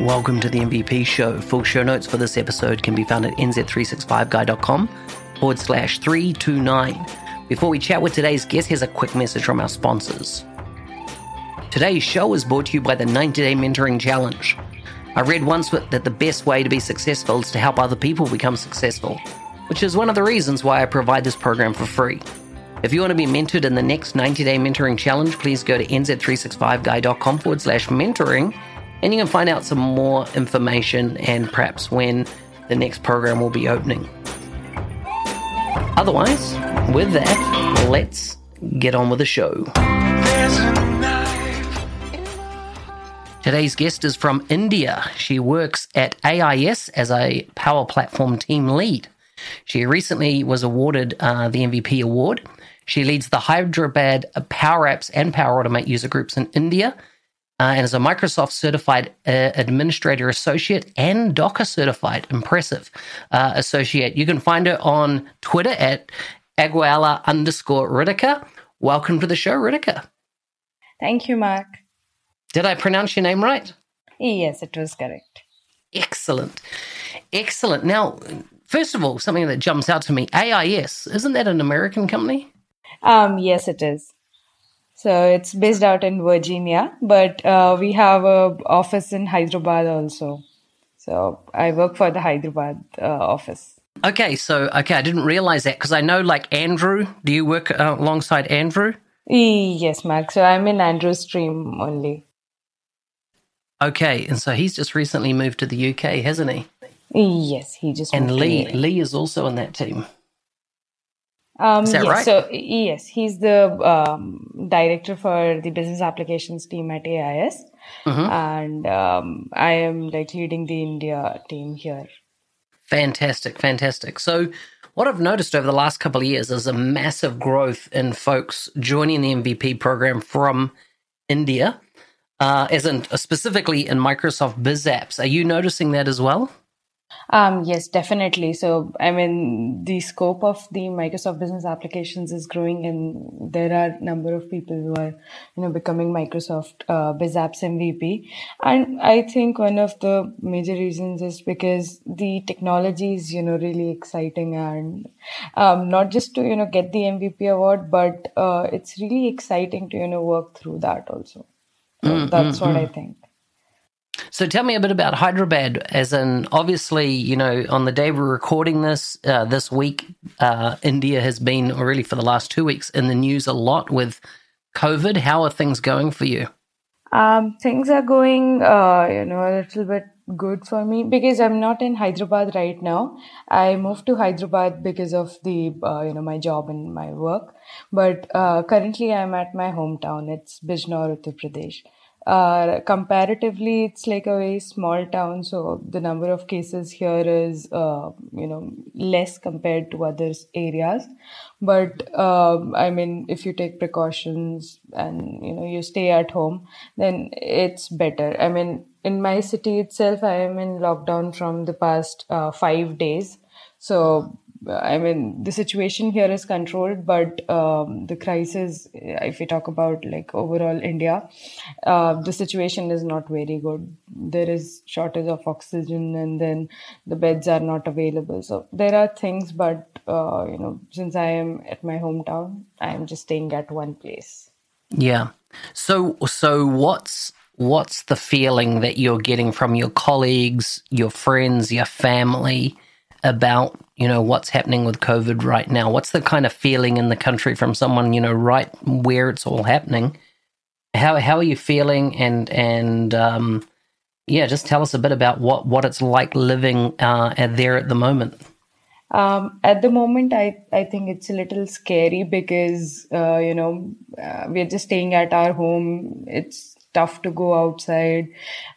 Welcome to the MVP show. Full show notes for this episode can be found at nz365guy.com forward slash 329. Before we chat with today's guest, here's a quick message from our sponsors. Today's show is brought to you by the 90 Day Mentoring Challenge. I read once that the best way to be successful is to help other people become successful, which is one of the reasons why I provide this program for free. If you want to be mentored in the next 90 Day Mentoring Challenge, please go to nz365guy.com forward slash mentoring and you can find out some more information and perhaps when the next program will be opening. Otherwise, with that, let's get on with the show. Today's guest is from India. She works at AIS as a Power Platform team lead. She recently was awarded uh, the MVP award. She leads the Hyderabad Power Apps and Power Automate user groups in India uh, and is a Microsoft certified uh, administrator associate and Docker certified. Impressive uh, associate. You can find her on Twitter at Agarwal underscore Ritika. Welcome to the show, Ritika. Thank you, Mark. Did I pronounce your name right? Yes, it was correct. Excellent. Excellent. Now, first of all, something that jumps out to me AIS, isn't that an American company? Um, yes, it is. So it's based out in Virginia, but uh, we have a office in Hyderabad also. So I work for the Hyderabad uh, office. Okay, so okay, I didn't realize that because I know like Andrew. Do you work uh, alongside Andrew? Yes, Mark. So I'm in Andrew's team only. Okay, and so he's just recently moved to the UK, hasn't he? Yes, he just and Lee. Lee is also in that team. Um, Is that yes, right? So yes, he's the um, director for the business applications team at AIS, Mhm. and um, I am like leading the India team here. Fantastic, fantastic. So, what I've noticed over the last couple of years is a massive growth in folks joining the MVP program from India, uh, as in specifically in Microsoft Biz Apps. Are you noticing that as well? Um, yes, definitely. So, I mean, the scope of the Microsoft business applications is growing, and there are a number of people who are, you know, becoming Microsoft uh, Biz Apps MVP. And I think one of the major reasons is because the technology is, you know, really exciting, and um, not just to, you know, get the MVP award, but uh, it's really exciting to, you know, work through that also. So Mm, that's mm, what mm. I think. So tell me a bit about Hyderabad. As in, obviously, you know, on the day we're recording this uh, this week, uh, India has been, or really for the last two weeks, in the news a lot with COVID. How are things going for you? Um, things are going, uh, you know, a little bit good for me because I'm not in Hyderabad right now. I moved to Hyderabad because of the, uh, you know, my job and my work. But uh, currently, I'm at my hometown. It's Bijnor, Uttar Pradesh. Uh, comparatively, it's like a very small town, so the number of cases here is, uh, you know, less compared to other areas. But um, I mean, if you take precautions and you know you stay at home, then it's better. I mean, in my city itself, I am in lockdown from the past uh, five days. So I mean, the situation here is controlled, but um, the crisis, if we talk about like overall India, uh, the situation is not very good. There is shortage of oxygen, and then the beds are not available. So there are things, but uh, you know, since I am at my hometown, I am just staying at one place. Yeah. So so what's what's the feeling that you're getting from your colleagues, your friends, your family about, you know, what's happening with COVID right now? What's the kind of feeling in the country from someone, you know, right where it's all happening? How how are you feeling and and um yeah, just tell us a bit about what what it's like living uh there at the moment. Um, at the moment, I, I think it's a little scary because, uh, you know, uh, we're just staying at our home. It's tough to go outside.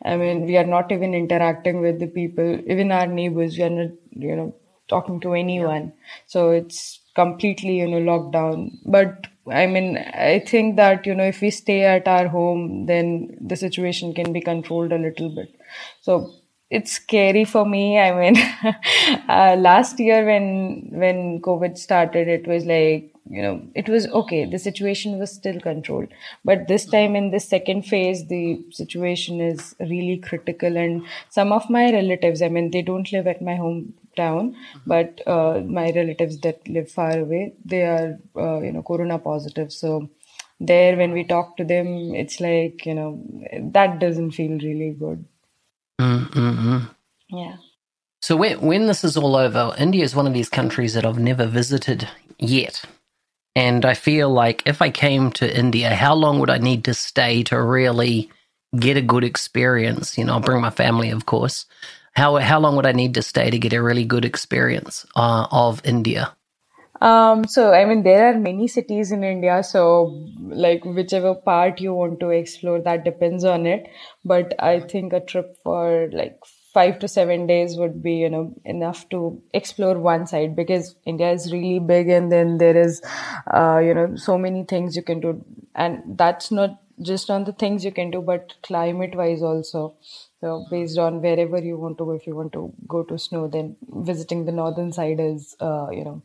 I mean, we are not even interacting with the people, even our neighbors. We are not, you know, talking to anyone. So it's completely, you know, locked down. But I mean, I think that, you know, if we stay at our home, then the situation can be controlled a little bit. So it's scary for me. I mean, uh, last year when when COVID started, it was like you know it was okay. The situation was still controlled, but this time in the second phase, the situation is really critical. And some of my relatives, I mean, they don't live at my hometown, but uh, my relatives that live far away, they are uh, you know corona positive. So there, when we talk to them, it's like you know that doesn't feel really good. Mm-mm-mm. Yeah. So when, when this is all over, India is one of these countries that I've never visited yet. And I feel like if I came to India, how long would I need to stay to really get a good experience? You know, I'll bring my family, of course. How, how long would I need to stay to get a really good experience uh, of India? Um, so I mean, there are many cities in India. So like whichever part you want to explore, that depends on it. But I think a trip for like five to seven days would be you know enough to explore one side because India is really big, and then there is, uh, you know, so many things you can do, and that's not just on the things you can do, but climate wise also. So based on wherever you want to go, if you want to go to snow, then visiting the northern side is, uh, you know,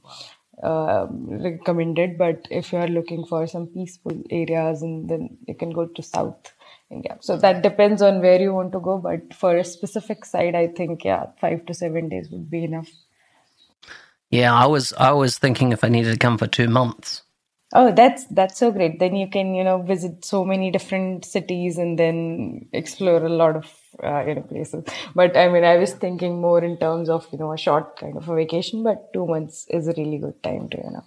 uh, recommended. But if you are looking for some peaceful areas, and then you can go to South India. So that depends on where you want to go. But for a specific side, I think yeah, five to seven days would be enough. Yeah, I was I was thinking if I needed to come for two months. Oh, that's that's so great. Then you can you know visit so many different cities and then explore a lot of uh, know places. But I mean, I was thinking more in terms of you know a short kind of a vacation. But two months is a really good time to you know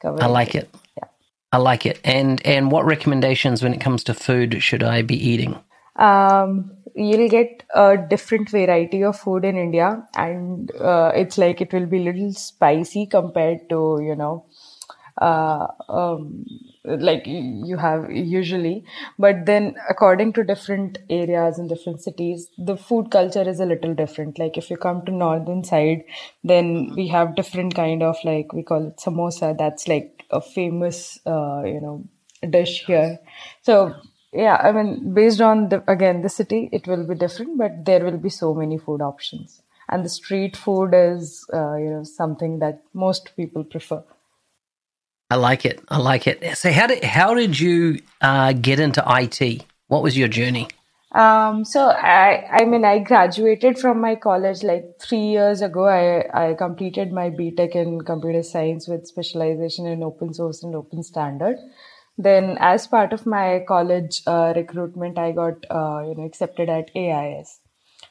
cover. I like it. Yeah. I like it. And and what recommendations when it comes to food should I be eating? Um, you'll get a different variety of food in India, and uh, it's like it will be a little spicy compared to you know uh, um, like you have usually. But then according to different areas and different cities the food culture is a little different. Like if you come to northern side then we have different kind of like we call it samosa. That's like a famous uh, you know dish here. So yeah i mean based on the again the city it will be different but there will be so many food options. And the street food is uh, you know something that most people prefer I like it. I like it. So how did how did you uh, get into IT? What was your journey? Um, so I, I mean, I graduated from my college like three years ago. I, I completed my BTech in computer science with specialization in open source and open standard. Then, as part of my college uh, recruitment, I got uh, you know accepted at AIS.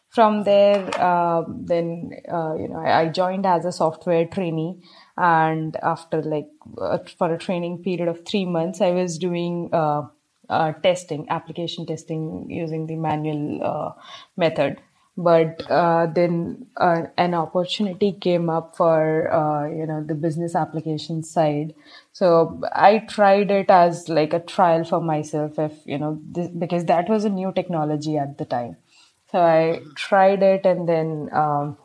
From there, uh, then uh, you know I, I joined as a software trainee and after like uh, for a training period of three months i was doing uh, uh, testing application testing using the manual uh, method. But uh, then uh, an opportunity came up for you know the business application side. So i tried it as like a trial for myself if you know this, because that was a new technology at the time. So i tried it and then um,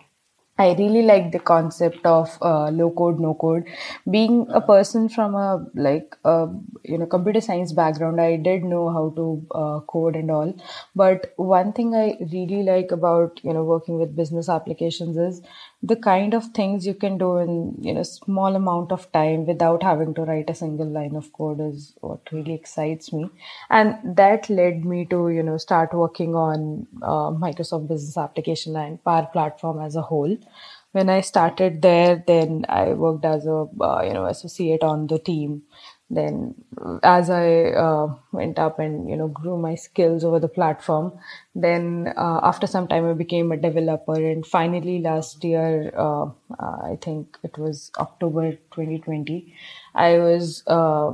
I really like the concept of uh, low code, no code. Being a person from a like a, you know computer science background, I did know how to uh, code and all. But one thing I really like about you know working with business applications is the kind of things you can do in you know small amount of time without having to write a single line of code is what really excites me. And that led me to you know start working on uh, microsoft business application and power platform as a whole. When i started there then i worked as a uh, you know associate on the team then as i uh, went up and you know grew my skills over the platform then uh, after some time i became a developer and finally last year uh, i think it was october 2020 i was uh,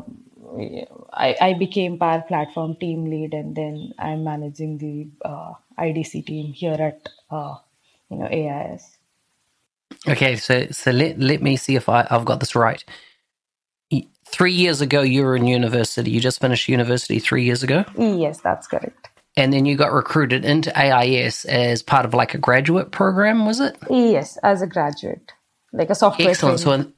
I, I became power platform team lead and then i'm managing the uh, idc team here at uh, you know ais Okay, so so let let me see if I, I've got this right. Three years ago, you were in university. You just finished university three years ago. Yes, that's correct. And then you got recruited into AIS as part of like a graduate program, was it? Yes, as a graduate, like a software. Excellent. Training. So,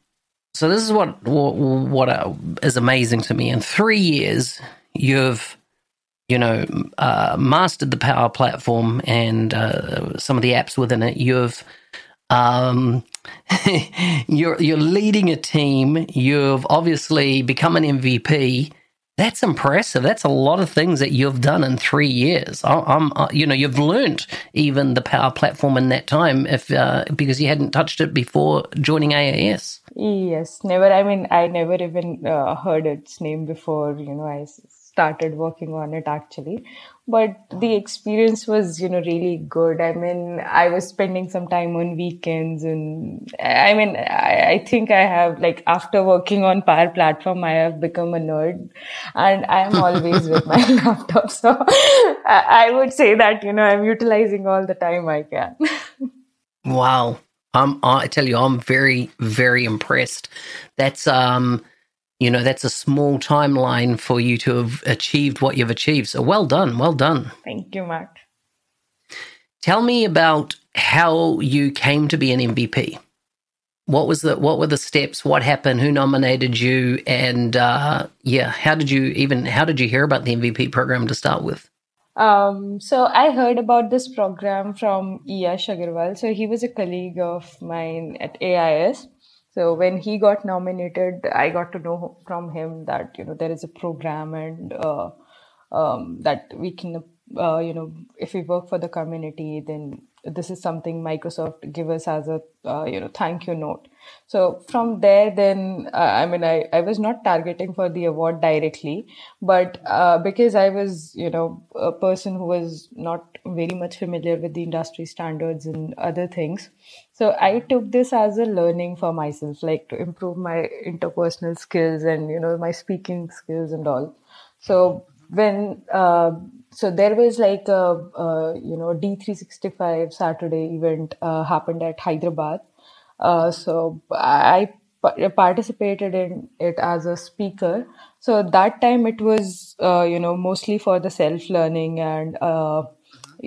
so this is what what, what uh, is amazing to me. In three years, you've you know uh, mastered the Power Platform and uh, some of the apps within it. You've um, you're you're leading a team. You've obviously become an MVP. That's impressive. That's a lot of things that you've done in three years. I, am uh, you know, you've learned even the Power Platform in that time, if uh, because you hadn't touched it before joining AIS. Yes, never. I mean, I never even uh, heard its name before. You know, I started working on it actually but the experience was you know really good. I mean i was spending some time on weekends and i mean i, I think i have like after working on power platform i have become a nerd and i am always with my laptop. So I, would say that you know i'm utilizing all the time i can. Wow. I'm, I tell you, I'm very, very impressed. That's um, you know that's a small timeline for you to have achieved what you've achieved. So well done well done. Thank you mark. Tell me about how you came to be an mvp what was the what were the steps? What happened? Who nominated you? And uh, yeah how did you even how did you hear about the mvp program to start with? Um, so I heard about this program from Yash Agarwal. So he was a colleague of mine at AIS. So when he got nominated, I got to know from him that you know there is a program and uh, um, that we can uh, you know if we work for the community, then this is something Microsoft give us as a uh, you know thank you note. So from there, then uh, I mean I I was not targeting for the award directly, but uh, because I was you know a person who was not very much familiar with the industry standards and other things, so I took this as a learning for myself, like to improve my interpersonal skills and you know my speaking skills and all. So when uh, so there was like a, a you know D365 Saturday event uh, happened at Hyderabad. Uh, so I participated in it as a speaker. So that time it was uh, you know mostly for the self learning and uh,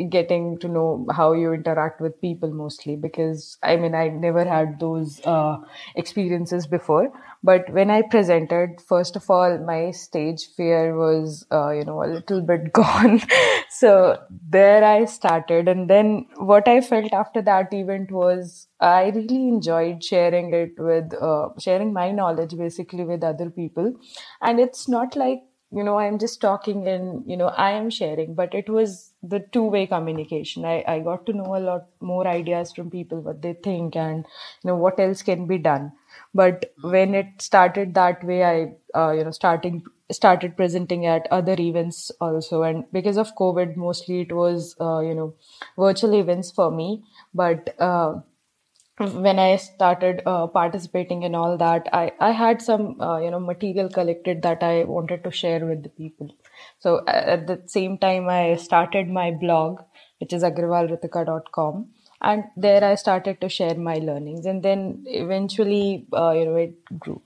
getting to know how you interact with people mostly because i mean i never had those uh, experiences before but when i presented first of all my stage fear was uh, you know a little bit gone. So there i started. And then what i felt after that event was i really enjoyed sharing it with uh, sharing my knowledge basically with other people. And it's not like you know i'm just talking and you know i am sharing but it was the two way communication. I i got to know a lot more ideas from people what they think and you know what else can be done but when it started that way i uh, you know starting started presenting at other events also. And because of covid mostly it was uh, you know virtual events for me. But uh, when I started uh, participating in all that, I, I had some uh, you know material collected that I wanted to share with the people. So at the same time, I started my blog, which is agarwalritika.com, and there I started to share my learnings, and then eventually, uh, you know, it grew.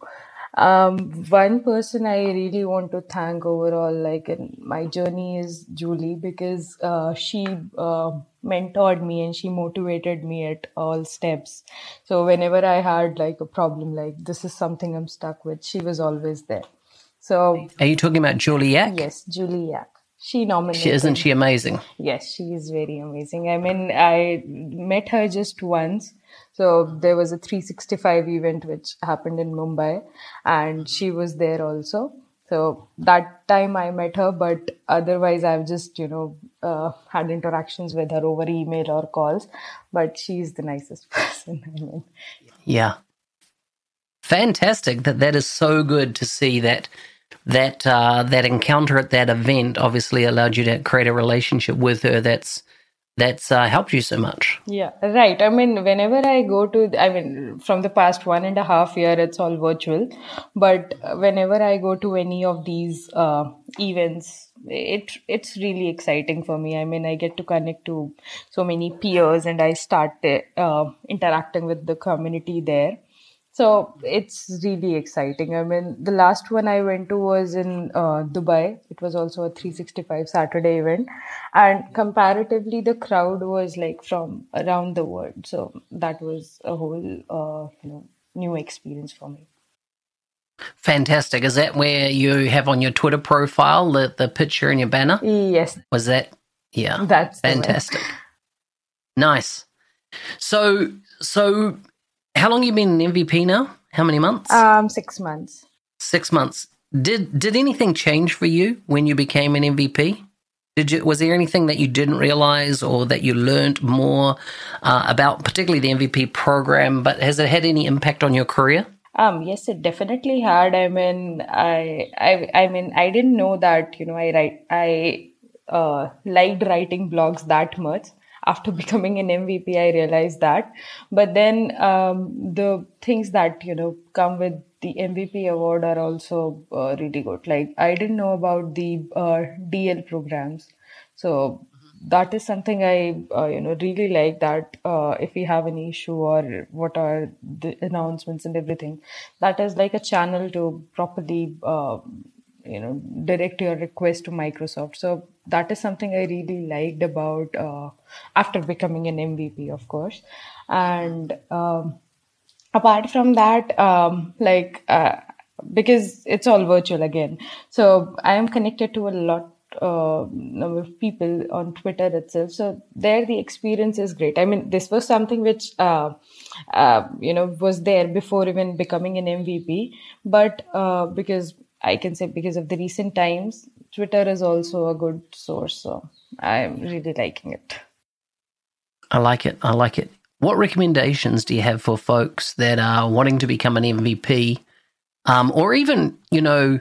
Um, one person I really want to thank overall, like in my journey, is Julie because uh, she uh, mentored me and she motivated me at all steps. So whenever I had like a problem, like this is something I'm stuck with, she was always there. So are you talking about Julie Yack? Yes, Julie Yack. She nominated. She, isn't she amazing? Yes, she is very amazing. I mean, I met her just once so there was a 365 event which happened in Mumbai, and she was there also. So that time I met her, but otherwise I've just you know uh, had interactions with her over email or calls. But she's the nicest person. I mean, yeah, fantastic. That that is so good to see that that uh, that encounter at that event obviously allowed you to create a relationship with her. That's that's uh, helped you so much. Yeah, right. I mean, whenever I go to, I mean, from the past one and a half year, it's all virtual. But whenever I go to any of these uh, events, it it's really exciting for me. I mean, I get to connect to so many peers, and I start uh, interacting with the community there. So it's really exciting. I mean, the last one I went to was in uh, Dubai. It was also a 365 Saturday event, and comparatively, the crowd was like from around the world. So that was a whole, uh, you know, new experience for me. Fantastic. Is that where you have on your Twitter profile the, the picture in your banner? Yes. Was that? Yeah. That's fantastic. Nice. So, so how long you been an MVP now? How many months? Um, six months. Six months. Did did anything change for you when you became an MVP? Did you was there anything that you didn't realize or that you learned more uh, about, particularly the MVP program? But has it had any impact on your career? Um, yes, it definitely had. I mean, I, I, I mean, I didn't know that. You know, I write, I uh, liked writing blogs that much after becoming an MVP, I realized that. But then um, the things that you know come with the MVP award are also uh, really good. Like I didn't know about the uh, DL programs, so that is something I uh, you know really like. That uh, if we have an issue or what are the announcements and everything, that is like a channel to properly uh, you know direct your request to microsoft so that is something i really liked about uh, after becoming an mvp of course and um, apart from that um, like uh, because it's all virtual again so i am connected to a lot uh, number of people on Twitter itself. So there, the experience is great. I mean, this was something which uh, uh, you know was there before even becoming an MVP, but uh, because I can say because of the recent times, Twitter is also a good source. So I'm really liking it. I like it. I like it. What recommendations do you have for folks that are wanting to become an MVP um, or even, you know,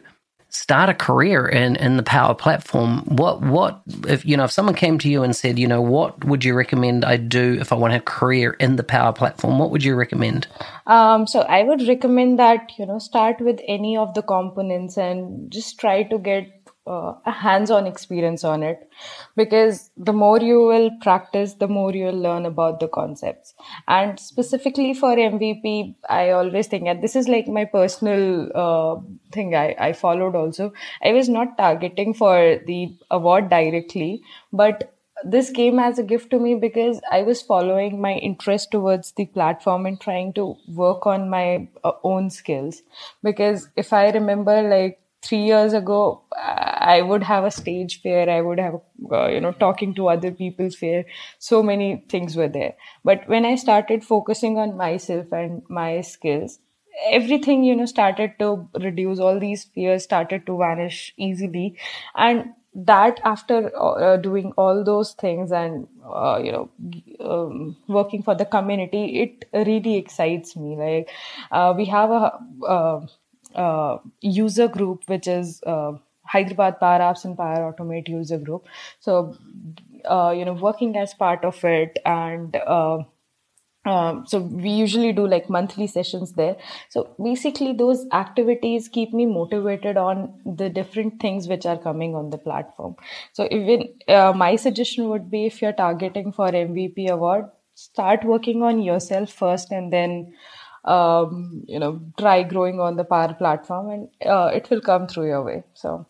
start a career in, in the power platform what what if you know if someone came to you and said you know what would you recommend i do if i want to have a career in the power platform? What would you recommend? Um, so i would recommend that you know start with any of the components and just try to get uh, a hands-on experience on it. Because the more you will practice the more you'll learn about the concepts. And specifically for mvp i always think and this is like my personal uh, thing I, I followed also. I was not targeting for the award directly but this came as a gift to me because I was following my interest towards the platform and trying to work on my uh, own skills. Because if I remember, like three years ago i would have a stage fear. I would have uh, you know talking to other people fear. So many things were there. But when i started focusing on myself and my skills everything you know started to reduce. All these fears started to vanish easily. And that after uh, doing all those things and uh, you know um, working for the community it really excites me. Like uh, we have a uh, user group, which is uh, Hyderabad Power Apps and Power Automate user group. So, uh, you know, working as part of it and um, so we usually do like monthly sessions there. So basically, those activities keep me motivated on the different things which are coming on the platform. So even uh, my suggestion would be if you're targeting for MVP award, start working on yourself first, and then um, you know try growing on the power platform and uh, it will come through your way so.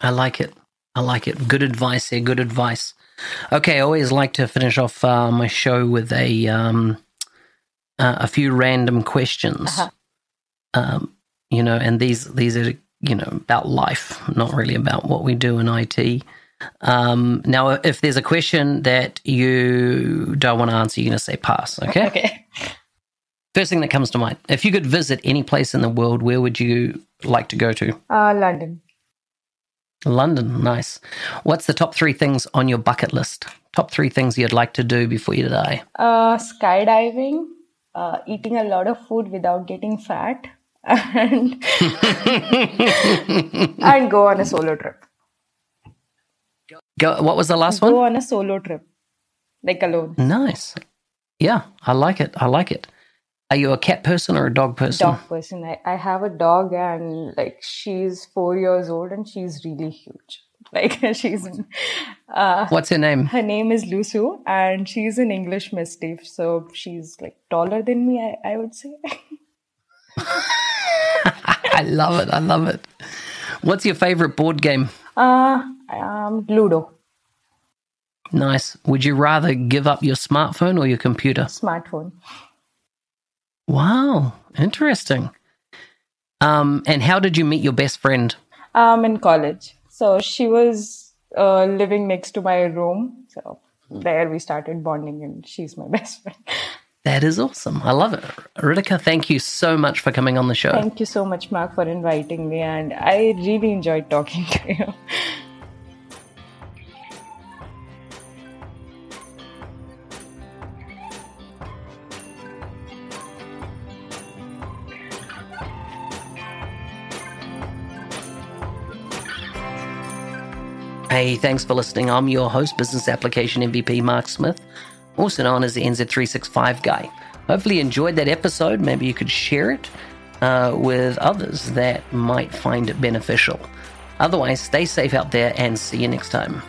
I like it. I like it. Good advice here good advice. Okay i always like to finish off uh, my show with a um, uh, a few random questions. Uh-huh. um, you know and these these are you know about life not really about what we do in it um, now if there's a question that you don't want to answer you're going to say pass okay? Okay First thing that comes to mind. If you could visit any place in the world, where would you like to go to? Uh, London. London, nice. What's the top three things on your bucket list? Top three things you'd like to do before you die? Uh, skydiving, uh, eating a lot of food without getting fat, and and go on a solo trip. Go. What was the last go one? Go on a solo trip. like alone. Nice. Yeah, I like it. I like it. Are you a cat person or a dog person? Dog person. I, I have a dog and like she's four years old and she's really huge. Like she's uh, What's her name? her name is Lusu and she's an English Mastiff, so she's like taller than me, I, I would say. I love it. I love it. What's your favorite board game? Uh um Ludo, Nice. Would you rather give up your smartphone or your computer? smartphone. Wow, interesting. Um, and how did you meet your best friend? Um in college. So she was uh, living next to my room. So there we started bonding and she's my best friend. That is awesome. I love it. Ritika, thank you so much for coming on the show. Thank you so much, Mark, for inviting me and I really enjoyed talking to you. Hey, thanks for listening. I'm your host, Business Application MVP Mark Smith, also known as the NZ365 guy. Hopefully, you enjoyed that episode. Maybe you could share it uh, with others that might find it beneficial. Otherwise, stay safe out there and see you next time.